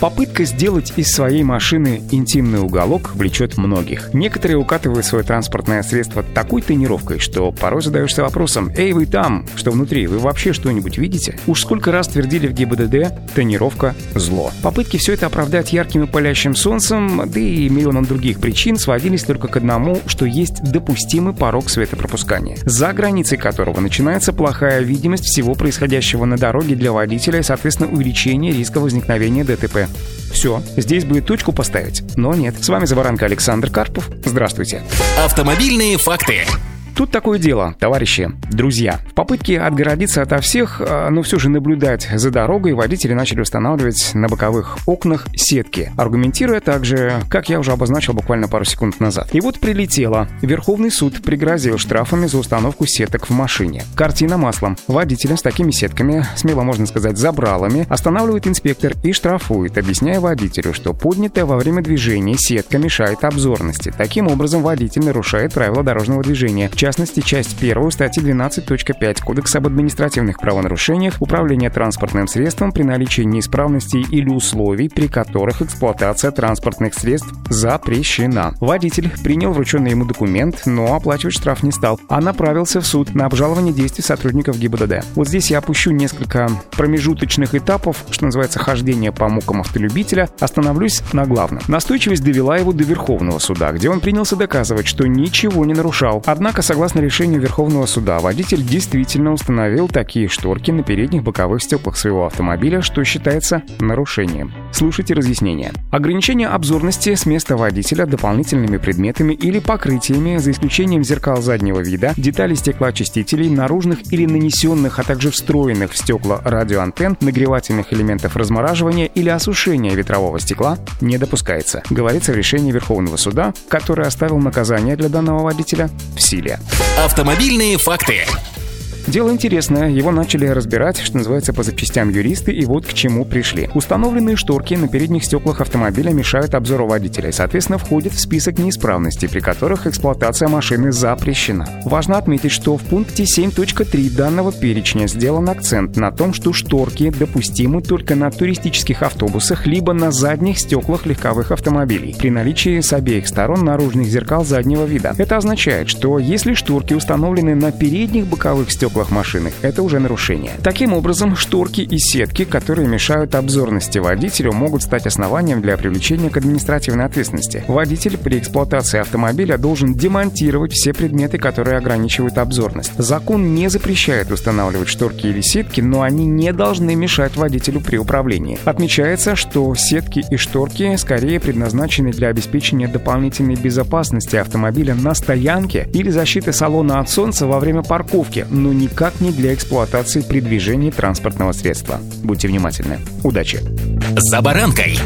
Попытка сделать из своей машины интимный уголок влечет многих. Некоторые укатывают свое транспортное средство такой тонировкой, что порой задаешься вопросом «Эй, вы там, что внутри, вы вообще что-нибудь видите?» Уж сколько раз твердили в ГИБДД «тонировка – зло». Попытки все это оправдать ярким и палящим солнцем, да и миллионом других причин сводились только к одному, что есть допустимый порог светопропускания, за границей которого начинается плохая видимость всего происходящего на дороге для водителя и, соответственно, увеличение риска возникновения ДТП. Все, здесь бы точку поставить, но нет. С вами Заваранка Александр Карпов. Здравствуйте. Автомобильные факты. Тут такое дело, товарищи, друзья. В попытке отгородиться ото всех, а, но все же наблюдать за дорогой, водители начали устанавливать на боковых окнах сетки, аргументируя также, как я уже обозначил буквально пару секунд назад. И вот прилетело. Верховный суд пригрозил штрафами за установку сеток в машине. Картина маслом. Водителя с такими сетками, смело можно сказать, забралами, останавливает инспектор и штрафует, объясняя водителю, что поднятая во время движения сетка мешает обзорности. Таким образом, водитель нарушает правила дорожного движения частности, часть 1 статьи 12.5 Кодекса об административных правонарушениях управление транспортным средством при наличии неисправностей или условий, при которых эксплуатация транспортных средств запрещена. Водитель принял врученный ему документ, но оплачивать штраф не стал, а направился в суд на обжалование действий сотрудников ГИБДД. Вот здесь я опущу несколько промежуточных этапов, что называется хождение по мукам автолюбителя, остановлюсь на главном. Настойчивость довела его до Верховного суда, где он принялся доказывать, что ничего не нарушал. Однако, согласно решению Верховного суда, водитель действительно установил такие шторки на передних боковых стеклах своего автомобиля, что считается нарушением. Слушайте разъяснение. Ограничение обзорности с места водителя дополнительными предметами или покрытиями, за исключением зеркал заднего вида, деталей стеклоочистителей, наружных или нанесенных, а также встроенных в стекла радиоантенн, нагревательных элементов размораживания или осушения ветрового стекла, не допускается, говорится в решении Верховного суда, который оставил наказание для данного водителя силе. Автомобильные факты. Дело интересное, его начали разбирать, что называется, по запчастям юристы, и вот к чему пришли. Установленные шторки на передних стеклах автомобиля мешают обзору водителя и, соответственно, входят в список неисправностей, при которых эксплуатация машины запрещена. Важно отметить, что в пункте 7.3 данного перечня сделан акцент на том, что шторки допустимы только на туристических автобусах либо на задних стеклах легковых автомобилей при наличии с обеих сторон наружных зеркал заднего вида. Это означает, что если шторки установлены на передних боковых стеклах стеклах машины. Это уже нарушение. Таким образом, шторки и сетки, которые мешают обзорности водителю, могут стать основанием для привлечения к административной ответственности. Водитель при эксплуатации автомобиля должен демонтировать все предметы, которые ограничивают обзорность. Закон не запрещает устанавливать шторки или сетки, но они не должны мешать водителю при управлении. Отмечается, что сетки и шторки скорее предназначены для обеспечения дополнительной безопасности автомобиля на стоянке или защиты салона от солнца во время парковки, но никак не для эксплуатации при движении транспортного средства. Будьте внимательны. Удачи! «За баранкой»